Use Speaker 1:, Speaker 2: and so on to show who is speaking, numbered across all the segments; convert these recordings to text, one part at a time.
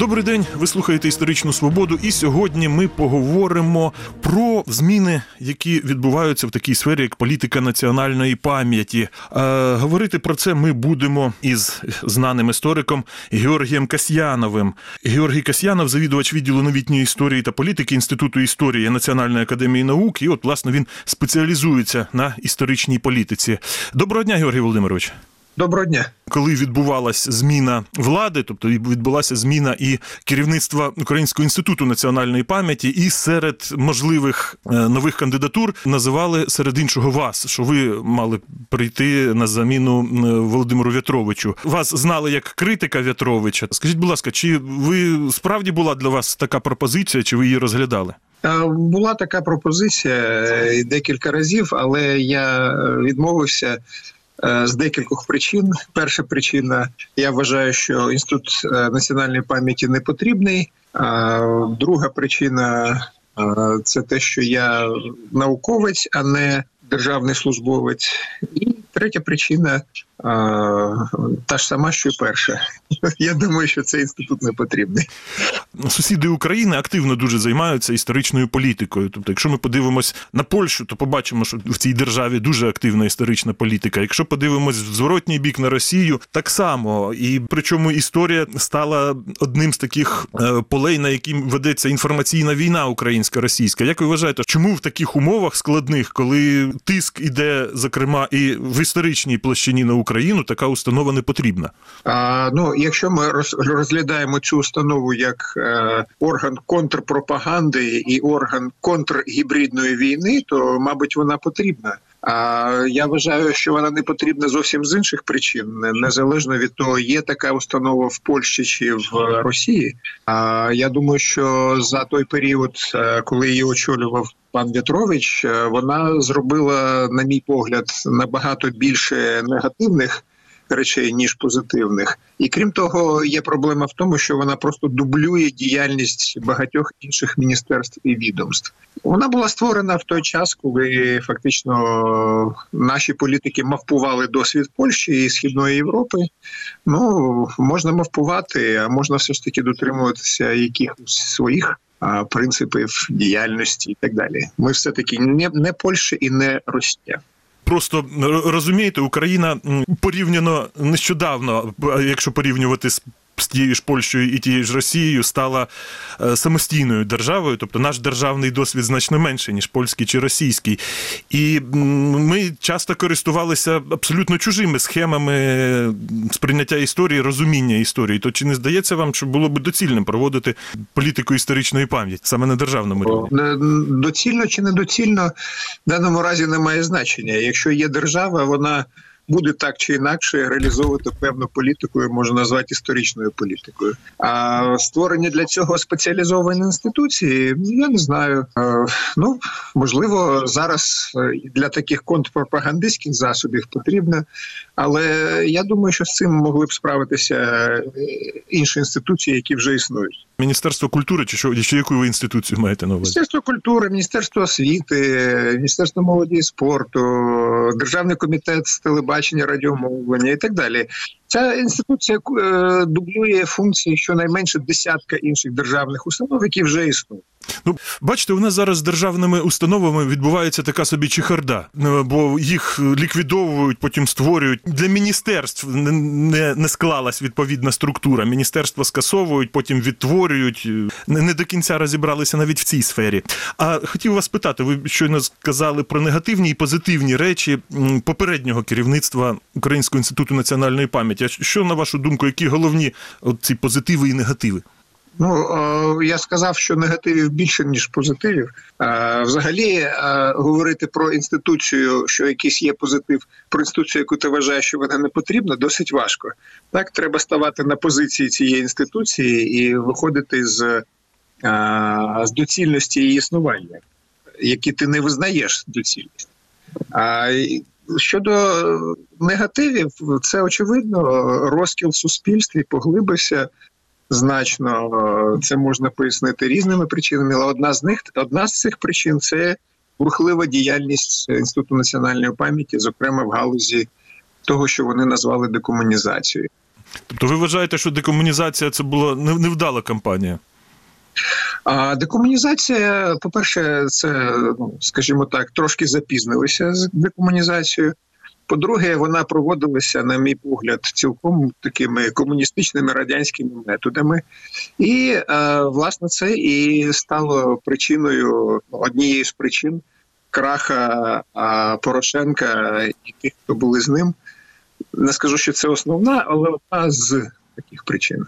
Speaker 1: Добрий день, ви слухаєте історичну свободу, і сьогодні ми поговоримо про зміни, які відбуваються в такій сфері, як політика національної пам'яті. Е, говорити про це ми будемо із знаним істориком Георгієм Касьяновим. Георгій Касьянов, завідувач відділу новітньої історії та політики Інституту історії Національної академії наук. І от, власне, він спеціалізується на історичній політиці. Доброго дня, Георгій Володимирович.
Speaker 2: Доброго дня.
Speaker 1: Коли відбувалася зміна влади, тобто відбулася зміна і керівництва Українського інституту національної пам'яті, і серед можливих е, нових кандидатур називали серед іншого вас, що ви мали прийти на заміну Володимиру В'ятровичу. Вас знали як критика В'ятровича. Скажіть, будь ласка, чи ви справді була для вас така пропозиція, чи ви її розглядали?
Speaker 2: Е, була така пропозиція е, декілька разів, але я відмовився. Е, з декількох причин. Перша причина: я вважаю, що інститут е, національної пам'яті не потрібний. Друга причина це те, що я науковець, а не державний службовець. І третя причина та ж сама, що й перша. Я думаю, що цей інститут не потрібний.
Speaker 1: Сусіди України активно дуже займаються історичною політикою. Тобто, якщо ми подивимось на Польщу, то побачимо, що в цій державі дуже активна історична політика. Якщо подивимось в зворотній бік на Росію, так само. І причому історія стала одним з таких е, полей, на яким ведеться інформаційна війна українська російська. Як ви вважаєте, чому в таких умовах складних, коли тиск іде, зокрема, і в історичній площині на Україну, така установа не потрібна?
Speaker 2: А, Ну, якщо ми розглядаємо цю установу як орган контрпропаганди і орган контргібридної війни, то мабуть вона потрібна. А я вважаю, що вона не потрібна зовсім з інших причин, незалежно від того, є така установа в Польщі чи в Росії. А я думаю, що за той період, е, коли її очолював пан В'ятрович, е, вона зробила, на мій погляд, набагато більше негативних речей ніж позитивних, і крім того, є проблема в тому, що вона просто дублює діяльність багатьох інших міністерств і відомств. Вона була створена в той час, коли фактично наші політики мавпували досвід Польщі і Східної Європи. Ну можна мавпувати, а можна все ж таки дотримуватися якихось своїх. Принципів діяльності і так далі. Ми все таки не не Польща і не Росія
Speaker 1: просто розумієте, Україна порівняно нещодавно, якщо порівнювати з з тією ж Польщею і тією ж Росією стала е, самостійною державою, тобто наш державний досвід значно менший, ніж польський чи російський. І ми часто користувалися абсолютно чужими схемами сприйняття історії, розуміння історії. То чи не здається вам, що було б доцільним проводити політику історичної пам'яті саме на державному рівні?
Speaker 2: Доцільно чи недоцільно в даному разі не має значення. Якщо є держава, вона буде так чи інакше реалізовувати певну політику, можна назвати історичною політикою. А створення для цього спеціалізованої інституції, я не знаю. Ну можливо, зараз е, для таких контрпропагандистських засобів потрібно, але я думаю, що з цим могли б справитися е, інші інституції, які вже існують.
Speaker 1: Міністерство культури, чи що чи яку ви інституцію маєте на увазі?
Speaker 2: Міністерство культури, міністерство освіти, міністерство молоді і спорту, державний комітет з телебачення, радіомовлення і так далі. Ця інституція е, дублює функції щонайменше десятка інших державних установ, які вже існують.
Speaker 1: Ну, бачите, у нас зараз з державними установами відбувається така собі чехарда, е, бо їх ліквідовують, потім створюють. Для міністерств не не склалась відповідна структура. Міністерства скасовують, потім відтворюють. Не, не до кінця розібралися навіть в цій сфері. А хотів вас питати, ви щойно сказали про негативні і позитивні речі попереднього керівництва Українського інституту національної пам'яті. А що на вашу думку, які головні ці позитиви і негативи?
Speaker 2: Ну я сказав, що негативів більше ніж позитивів. Взагалі говорити про інституцію, що якийсь є позитив, про інституцію, яку ти вважаєш, що вона не потрібна, досить важко. Так треба ставати на позиції цієї інституції і виходити з, з доцільності її існування, які ти не визнаєш доцільність. Щодо негативів, це очевидно, розкіл суспільстві поглибився значно. Це можна пояснити різними причинами, але одна з них одна з цих причин це бурхлива діяльність інституту національної пам'яті, зокрема в галузі того, що вони назвали декомунізацією.
Speaker 1: Тобто ви вважаєте, що декомунізація це була невдала кампанія?
Speaker 2: А декомунізація, по-перше, це, ну, скажімо так, трошки запізнилися з декомунізацією. По-друге, вона проводилася, на мій погляд, цілком такими комуністичними радянськими методами, і е, власне це і стало причиною однією з причин краха Порошенка і тих, хто були з ним. Не скажу, що це основна, але одна з таких причин.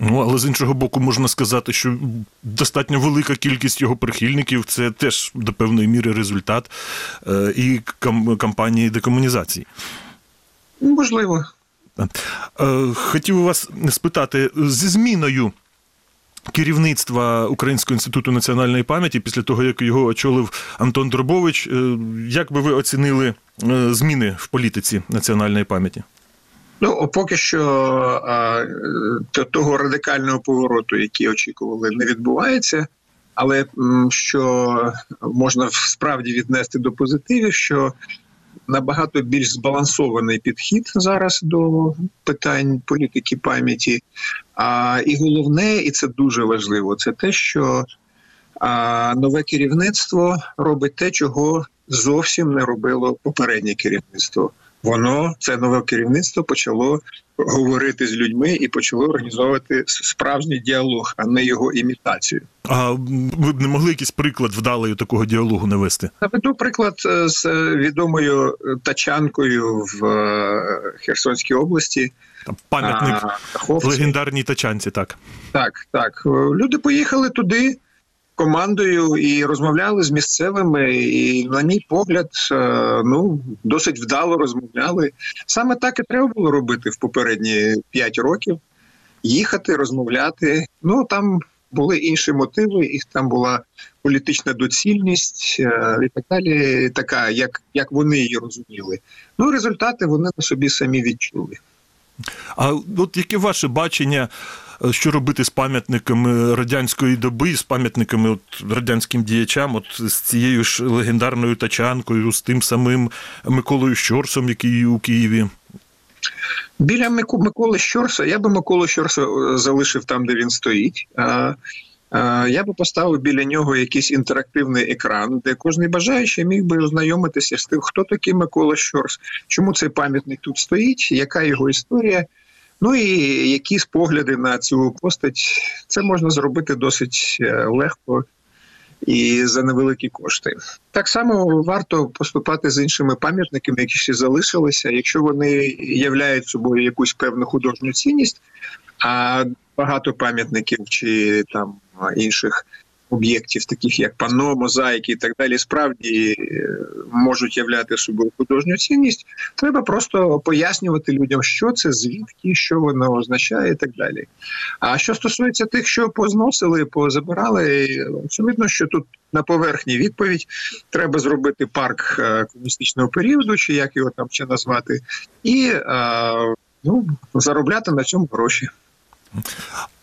Speaker 1: Ну, але з іншого боку, можна сказати, що достатньо велика кількість його прихильників це теж до певної міри результат е, і кампанії декомунізації.
Speaker 2: Можливо.
Speaker 1: Е, хотів вас спитати зі зміною. Керівництва Українського інституту національної пам'яті після того, як його очолив Антон Дробович, е, як би ви оцінили е, зміни в політиці національної пам'яті?
Speaker 2: Ну поки що а, того радикального повороту, який очікували, не відбувається. Але що можна справді віднести до позитивів, що набагато більш збалансований підхід зараз до питань політики пам'яті. А і головне, і це дуже важливо, це те, що а, нове керівництво робить те, чого зовсім не робило попереднє керівництво воно це нове керівництво почало говорити з людьми і почало організовувати справжній діалог, а не його імітацію.
Speaker 1: А ви б не могли якийсь приклад вдалий такого діалогу навести?
Speaker 2: Наведу приклад е, з відомою тачанкою в е, Херсонській області.
Speaker 1: Пам'ятник легендарній тачанці, так
Speaker 2: так, так. Люди поїхали туди командою і розмовляли з місцевими, і на мій погляд, е, ну досить вдало розмовляли. Саме так і треба було робити в попередні п'ять років: їхати, розмовляти. Ну там були інші мотиви, і там була політична доцільність е, і так далі. Така, як, як вони її розуміли. Ну результати вони на собі самі відчули.
Speaker 1: А от яке ваше бачення? Е, що робити з пам'ятниками радянської доби, з пам'ятниками от радянським діячам, от з цією ж легендарною тачанкою, з тим самим Миколою Щорсом, який у Києві.
Speaker 2: Біля Миколи Щорса я би Миколу Щорса е, залишив там, де він стоїть. Я би поставив біля нього якийсь інтерактивний екран, де кожен бажаючий міг би ознайомитися з тим, хто такий Микола Щорс, чому цей пам'ятник тут стоїть, яка його історія. Ну і якісь погляди на цю постать це можна зробити досить е, легко і за невеликі кошти. Так само варто поступати з іншими пам'ятниками, які ще залишилися, якщо вони являють собою якусь певну художню цінність, а багато пам'ятників чи там інших об'єктів, таких як панно, мозаїки і так далі, справді е, можуть являти собою художню цінність. Треба просто пояснювати людям, що це, звідки, що воно означає, і так далі. А що стосується тих, що позносили, позабирали, очевидно, що тут на поверхні відповідь треба зробити парк е, комуністичного періоду, чи як його там ще назвати, і е, ну, заробляти на цьому гроші.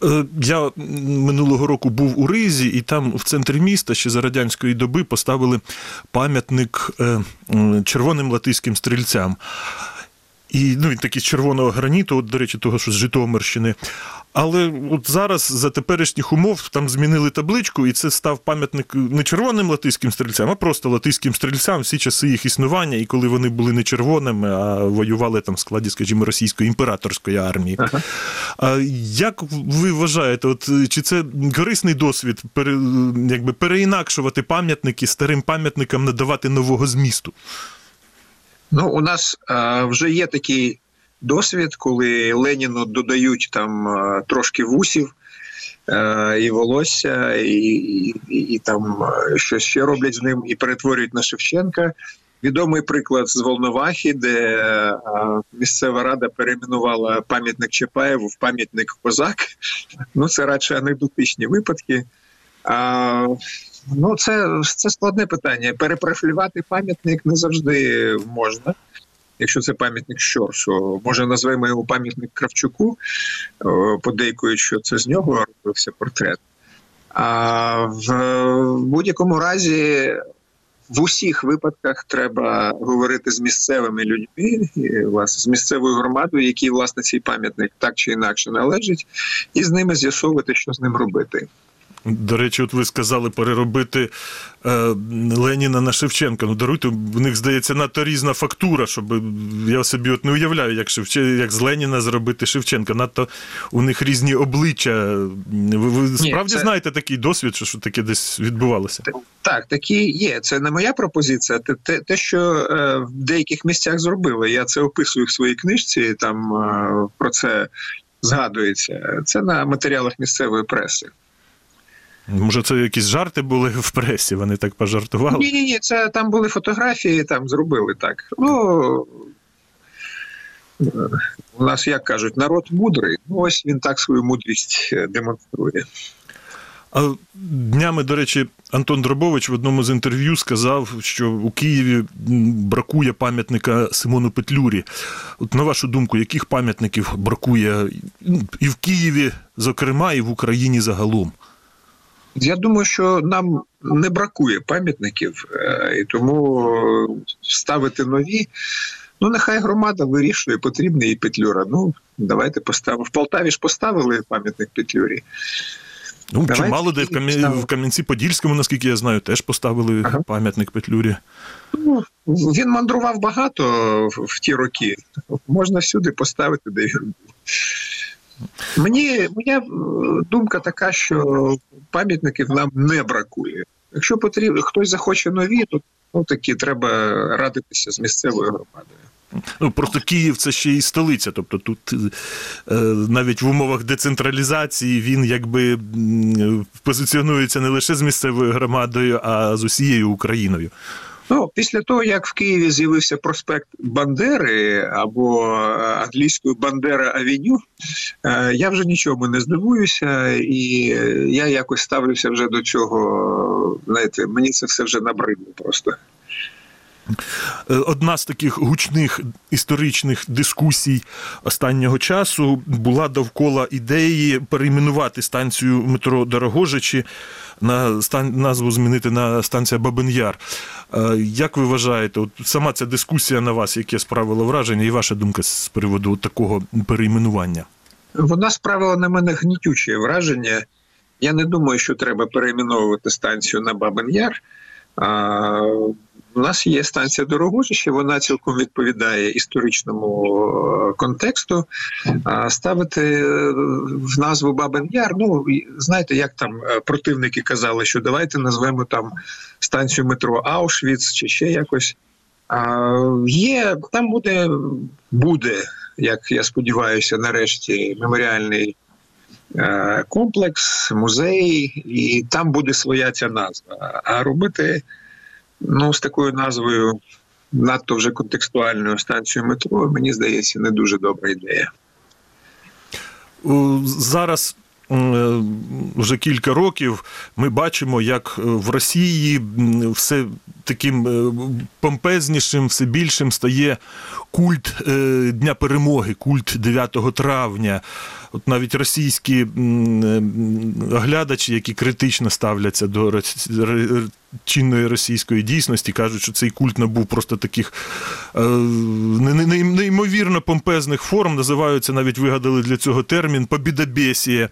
Speaker 1: Е, я минулого року був у Ризі, і там в центрі міста ще за радянської доби поставили пам'ятник е, червоним латиським стрільцям. І ну, він такий з червоного граніту, от, до речі, того, що з Житомирщини. Але от зараз за теперішніх умов там змінили табличку, і це став пам'ятник не червоним латиським стрільцям, а просто латиським стрільцям всі часи їх існування, і коли вони були не червоними, а воювали там в складі, скажімо, російської імператорської армії. Ага. А Як ви вважаєте, от чи це корисний досвід пере, якби переінакшувати пам'ятники старим пам'ятникам надавати нового змісту?
Speaker 2: Ну, у нас а, вже є такий досвід, коли Леніну додають там а, трошки вусів а, і волосся, і, і, і там щось ще роблять з ним і перетворюють на Шевченка. Відомий приклад з Волновахи, де а, місцева рада перейменувала пам'ятник Чапаєву в пам'ятник Козак. Ну це радше анекдотичні випадки. А, Ну, це це складне питання. Перепрофілювати пам'ятник не завжди можна. Якщо це пам'ятник Щорсу, може назвемо його пам'ятник Кравчуку, подейкують, що це з нього робився портрет. А в будь-якому разі в усіх випадках треба говорити з місцевими людьми, власне, з місцевою громадою, якій власне цей пам'ятник так чи інакше належить, і з ними з'ясовувати, що з ним робити.
Speaker 1: До речі, от ви сказали переробити е, Леніна на Шевченка. Ну, даруйте, в них здається надто різна фактура, щоб я собі от не уявляю, як Шевче, як з Леніна зробити Шевченка. Надто у них різні обличчя. Ви, ви справді
Speaker 2: це-
Speaker 1: знаєте такий досвід, що, що таке десь відбувалося?
Speaker 2: Так, такі є. Це не моя пропозиція. Те, те, те що е, в деяких місцях зробили. Я це описую в своїй книжці. Там е, про це згадується. Це на матеріалах місцевої преси.
Speaker 1: Може, це якісь жарти були в пресі, вони так пожартували?
Speaker 2: Ні, ні, ні, це там були фотографії, там зробили так. Ну е, у нас, як кажуть, народ мудрий. Ну, ось він так свою мудрість е, демонструє.
Speaker 1: А днями, до речі, Антон Дробович в одному з інтерв'ю сказав, що у Києві бракує пам'ятника Симону Петлюрі. От на вашу думку, яких пам'ятників бракує і в Києві, зокрема, і в Україні загалом?
Speaker 2: Я думаю, що нам не бракує пам'ятників, е, і тому ставити нові. Ну, нехай громада вирішує, потрібний їй Петлюра. Ну, давайте поставимо. В Полтаві ж поставили пам'ятник Петлюрі.
Speaker 1: Ну,
Speaker 2: Давайте
Speaker 1: чимало де в, Кам'я... в Кам'янці-Подільському, наскільки я знаю, теж поставили
Speaker 2: Ага.
Speaker 1: пам'ятник Петлюрі.
Speaker 2: Ну, він мандрував багато в, в ті роки. Можна всюди поставити, де він був. Мені моя е, думка така, що пам'ятників нам не бракує. Якщо потрібно, хтось захоче нові, то ну, такі треба радитися з місцевою громадою.
Speaker 1: Ну, просто Київ це ще і столиця. Тобто тут е, навіть в умовах децентралізації він якби позиціонується не лише з місцевою громадою, а з усією Україною.
Speaker 2: Ну, після того, як в Києві з'явився проспект Бандери або е, англійською Бандера Авеню, е, я вже нічому не здивуюся, і я якось ставлюся вже до цього. Знаєте, мені це все вже набридло просто.
Speaker 1: Е, Одна з таких гучних історичних дискусій останнього часу була довкола ідеї перейменувати станцію метро Дорогожичі на стан... назву змінити на станція Бабин-Яр. Е, Як ви вважаєте, от сама ця дискусія на вас, яке справила враження, і ваша думка з приводу такого перейменування?
Speaker 2: Вона справила на мене гнітюче враження. Я не думаю, що треба перейменовувати станцію на Бабин Яр. У нас є станція Дорогожище, вона цілком відповідає історичному е, контексту. Ставити е, в назву Бабин Яр, ну знаєте, як там е, противники казали, що давайте назвемо там станцію метро Аушвіц чи ще якось. Є, там буде, буде, як я сподіваюся, нарешті меморіальний комплекс, музей, і там буде своя ця назва. А робити ну, з такою назвою надто вже контекстуальною станцією метро, мені здається, не дуже добра ідея.
Speaker 1: Зараз е, вже кілька років ми бачимо, як е, в Росії все таким е, помпезнішим, все більшим стає культ Дня перемоги, культ 9 травня. От навіть російські оглядачі, які критично ставляться до чинної російської дійсності, кажуть, що цей культ набув просто таких е, не- не- не- неймовірно помпезних форм, називаються, навіть вигадали для цього термін побідобєсія.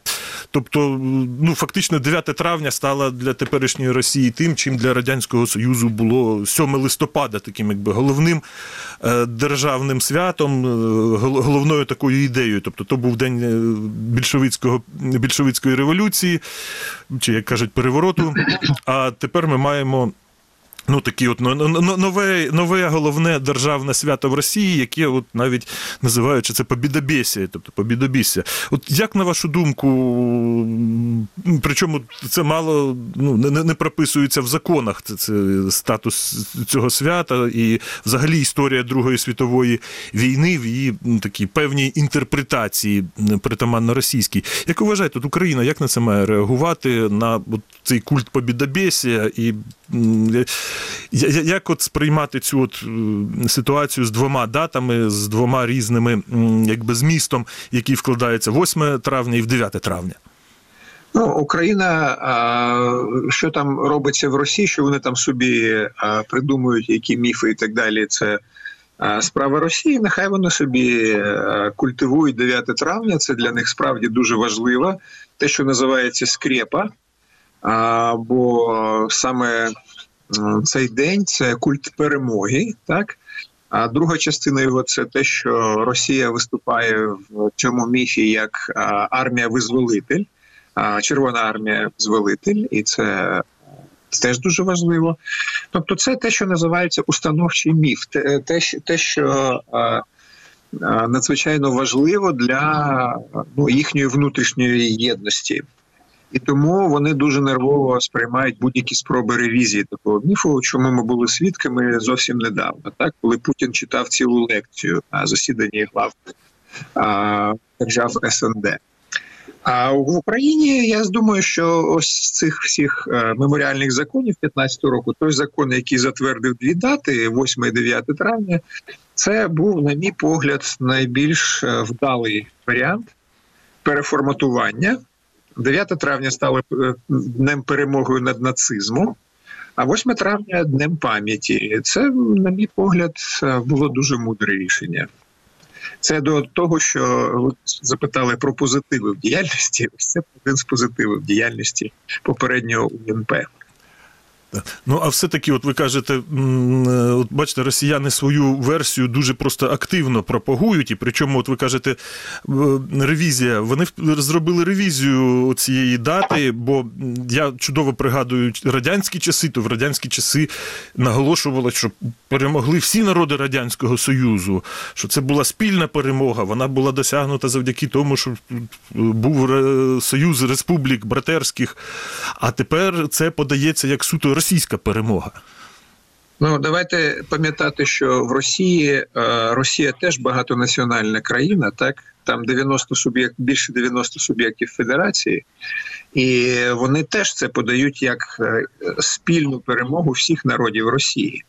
Speaker 1: Тобто, ну фактично 9 травня стало для теперішньої Росії тим, чим для Радянського Союзу було 7 листопада, таким якби головним е, державним святом, е, головною такою ідеєю. Тобто, то був день е, більшовицького більшовицької революції, чи як кажуть, перевороту. А тепер ми маємо. 前も Ну, такі от но- но- но- нове, нове головне державне свято в Росії, яке от навіть називають, що це побідобєсія, тобто побідобісся. От як на вашу думку, причому це мало ну, не, не- прописується в законах, це, це статус цього свята і взагалі історія Другої світової війни в її м, такій певній інтерпретації притаманно російській. Як ви вважаєте, от Україна як на це має реагувати на от цей культ побідобєсія і як от сприймати цю от е, ситуацію з двома датами, з двома різними якби змістом, який вкладається 8 травня і в 9 травня?
Speaker 2: Ну, Україна, що там робиться в Росії, що вони там собі придумують які міфи і так далі. Це справа Росії. Нехай вони собі культивують 9 травня. Це для них справді дуже важливо. Те, що називається скрепа. Бо саме цей день це культ перемоги, так. А друга частина його це те, що Росія виступає в цьому міфі як армія-визволитель, Червона армія визволитель, і це теж дуже важливо. Тобто, це те, що називається установчий міф, те, те, що- а, а, надзвичайно важливо для ну, їхньої внутрішньої єдності. І тому вони дуже нервово сприймають будь-які спроби ревізії такого міфу, чому ми були свідками зовсім недавно, так коли Путін читав цілу лекцію на засіданні глав держав СНД. А в Україні я думаю, що ось з цих всіх е, меморіальних законів 15 року, той закон, який затвердив дві дати, 8 і 9 травня, це був, на мій погляд, найбільш е, вдалий варіант переформатування. 9 травня стало е, днем перемоги над нацизмом, а 8 травня днем пам'яті. Це, на мій погляд, е, було дуже мудре рішення. Це до того, що ви запитали про позитиви в діяльності. Це один з позитивів діяльності попереднього УНП.
Speaker 1: Ну, а все-таки, от ви кажете, е, от бачите, росіяни свою версію дуже просто активно пропагують, і причому, от ви кажете, е, ревізія. Вони зробили ревізію цієї дати, бо я чудово пригадую радянські часи, то в радянські часи наголошувало, що перемогли всі народи Радянського Союзу, що це була спільна перемога. Вона була досягнута завдяки тому, що е, був союз республік братерських. А тепер це подається як суто російська перемога.
Speaker 2: Ну давайте пам'ятати, що в Росії е, Росія теж багатонаціональна країна, так там 90 суб'єкт, більше 90 суб'єктів федерації, і вони теж це подають як е, спільну перемогу всіх народів Росії.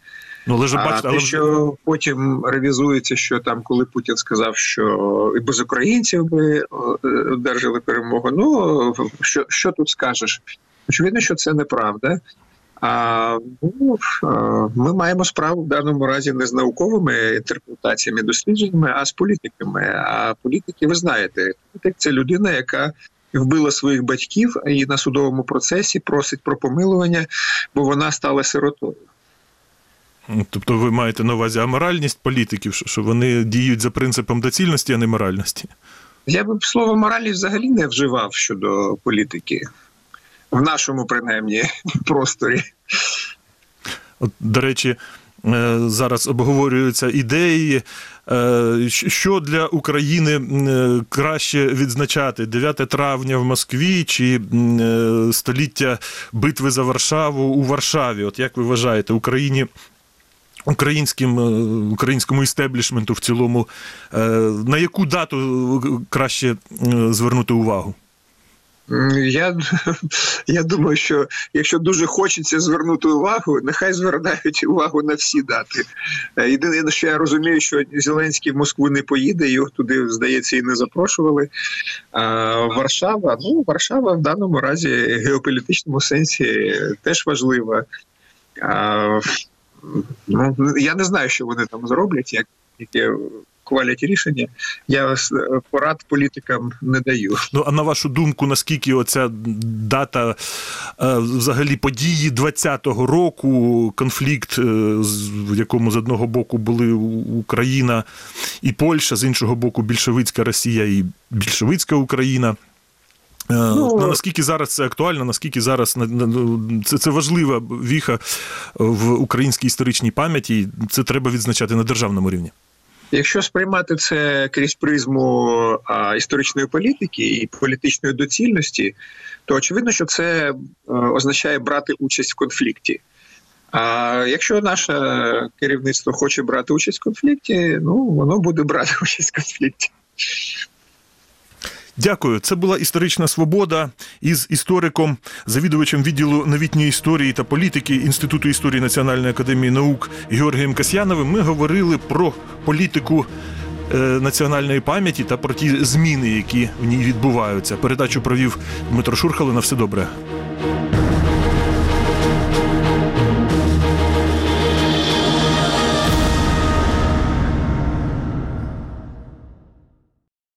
Speaker 1: Ну, але ж
Speaker 2: А
Speaker 1: бачите,
Speaker 2: те,
Speaker 1: але
Speaker 2: що потім ревізується, що там, коли Путін сказав, що і без українців би е, одержали перемогу. Ну що, що тут скажеш? Очевидно, що це неправда. А ну, е, ми маємо справу в даному разі не з науковими інтерпретаціями, дослідженнями, а з політиками. А політики, ви знаєте, політик це людина, яка вбила своїх батьків і на судовому процесі просить про помилування, бо вона стала сиротою.
Speaker 1: Тобто ви маєте на увазі аморальність політиків, що- вони діють за принципом доцільності, а не моральності.
Speaker 2: Я б слово моральність взагалі не вживав щодо політики в нашому принаймні просторі.
Speaker 1: От, до речі, е, зараз обговорюються ідеї, е, що для України е, краще відзначати 9 травня в Москві чи століття битви за Варшаву у Варшаві. От як ви вважаєте, Україні? Українським українському істеблішменту в цілому на яку дату краще звернути увагу?
Speaker 2: Я, я думаю, що якщо дуже хочеться звернути увагу, нехай звертають увагу на всі дати. Е, Єдине, що я розумію, що Зеленський в Москву не поїде, його туди, здається, і не запрошували. А Варшава, ну, Варшава в даному разі в геополітичному сенсі теж важлива. А, ну, я не знаю, що вони там зроблять, як яке хвалять рішення. Я е, порад політикам не даю.
Speaker 1: Ну, а на вашу думку, наскільки оця дата, е, взагалі події 20-го року, конфлікт, е, в якому з одного боку були Україна і Польща, з іншого боку, більшовицька Росія і більшовицька Україна.
Speaker 2: Ну,
Speaker 1: наскільки зараз це актуально, наскільки зараз ну, це, це важлива віха в українській історичній пам'яті, і це треба відзначати на державному рівні.
Speaker 2: Якщо сприймати це крізь призму а, історичної політики і політичної доцільності, то очевидно, що це а, означає брати участь в конфлікті. А якщо наше керівництво хоче брати участь в конфлікті, ну воно буде брати участь в конфлікті.
Speaker 1: Дякую. Це була історична свобода із істориком, завідувачем відділу новітньої історії та політики Інституту історії Національної академії наук Георгієм Касьяновим. Ми говорили про політику е, національної пам'яті та про ті зміни, які в ній відбуваються. Передачу провів Дмитро Шурхало. На все добре.